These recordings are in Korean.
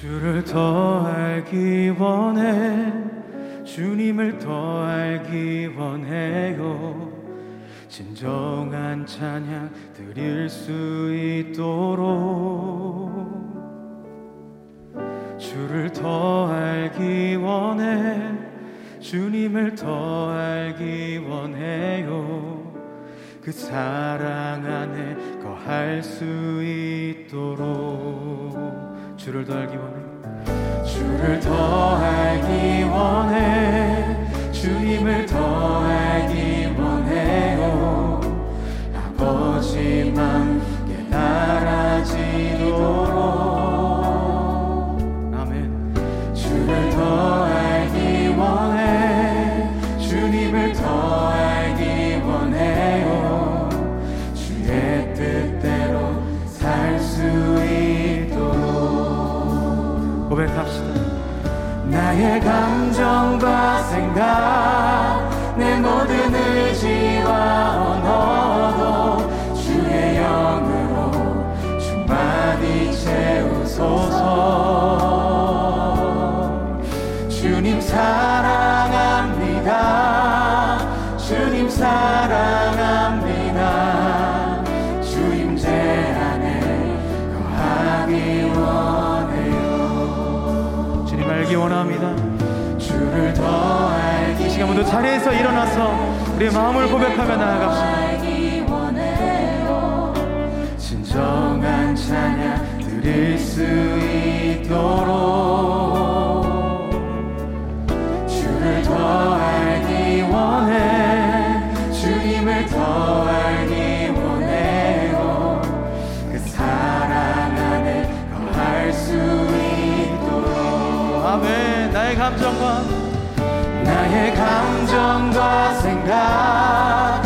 주를 더 알기 원해. 주님을 더 알기 원해요. 진정한 찬양 드릴 수 있도록. 주를 더 알기 원해. 주님을 더 알기 원해요. 그 사랑 안에 거할 수 있도록. 주를 더 알기 원해 주를 더 알기 원해. 주님을 더 자리에서 일어나서 우리의 마음을 고백하며 나아갑시다. 진정한 찬양 드릴 수 있도록 주를 더 알기 원해 주님을 더 알기 원해요. 그 사랑 안에 거할 수 있도록. 아멘. 나의 감정과 나의 감정과 생각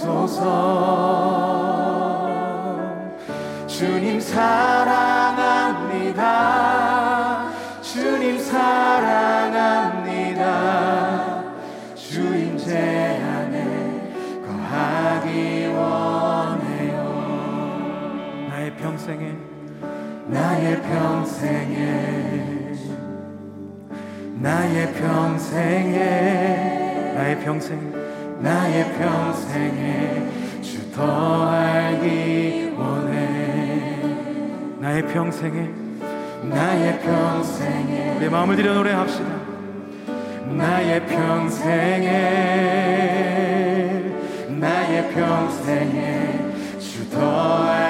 채우소서. 주님 사랑합니다. 주님 사랑합니다. 주임제 안에 거하기 원해요. 나의 평생에 나의 평생에 나의 평생에 나의 평생 나의 평생에 주 더 알기 원해. 나의 평생에 나의 평생에 우리 마음을 들여 노래합시다. 나의 평생에 나의 평생에 주더 알기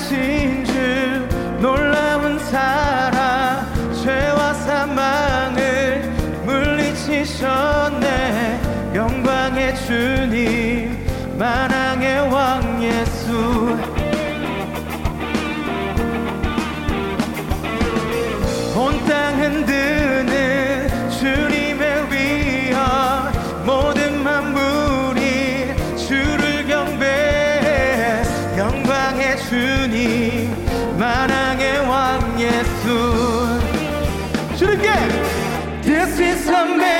하신 주 놀라운 사랑 죄와 사망을 물리치셨네. 영광의 주님 만왕의 왕 주님 만왕의 왕 예수 주님께 This is amazing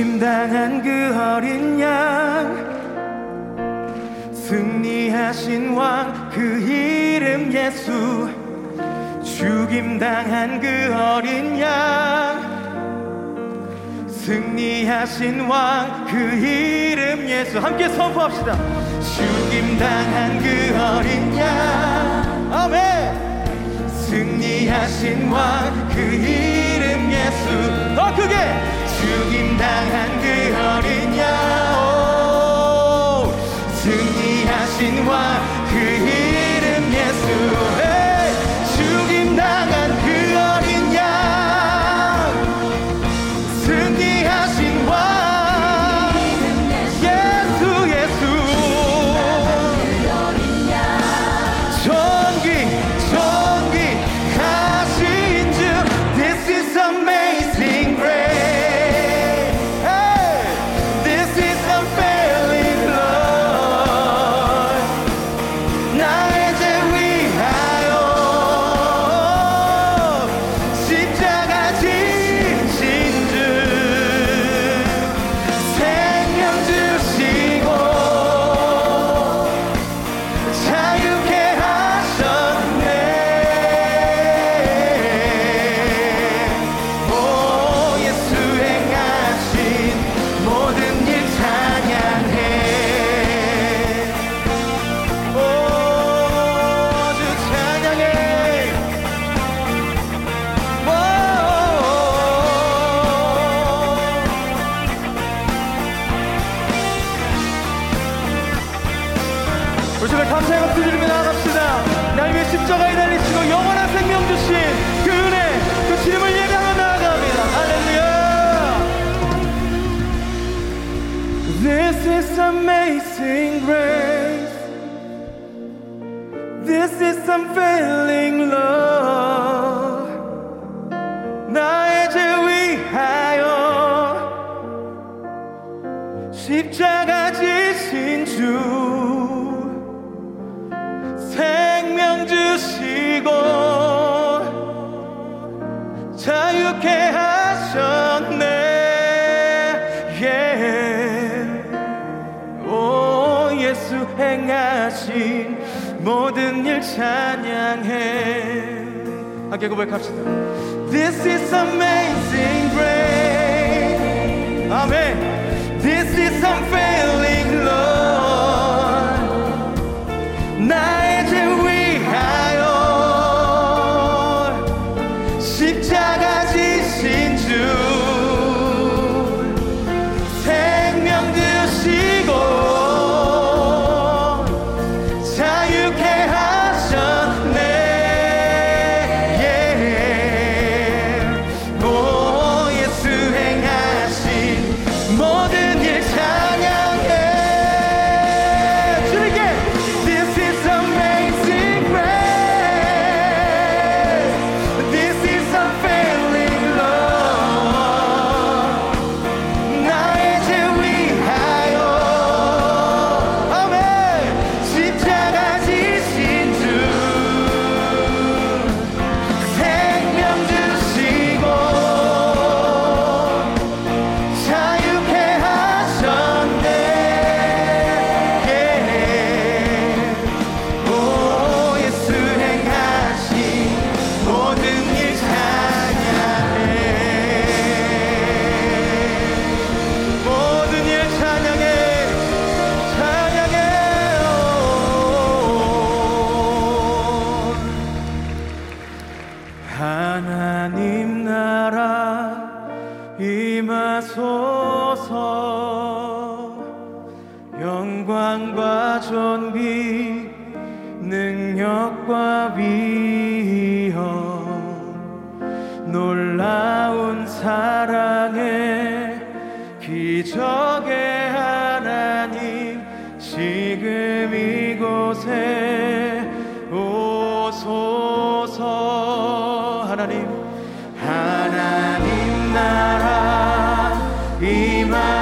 죽임당한 그 어린 양. 승리하신 왕 그 이름 예수. 죽임당한 그 어린 양. 승리하신 왕 그 이름 예수. 함께 선포합시다. 죽임당한 그 어린 양. 아멘. 승리하신 왕 그 이름 예수. 더 크게 죽임 당한 그 어린 양 십자가 지신 주 생명 주시고 자유케 하셨네. 예. 행하신 모든 일 찬양해. 함께 고백합시다. This is amazing.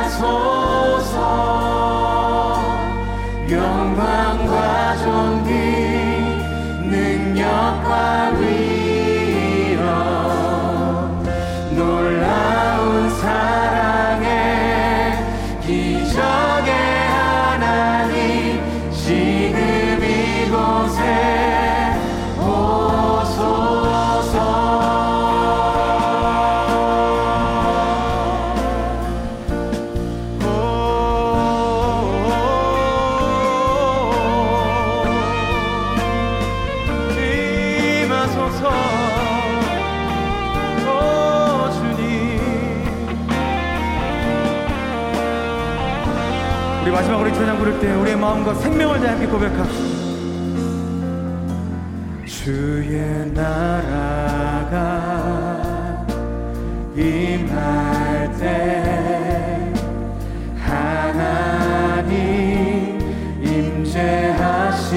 하소서 우리 마지막으로 찬양 부를 때 우리의 마음과 생명을 다 함께 고백합시다. 주의 나라가 임할 때 하나님 임재하시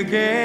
again.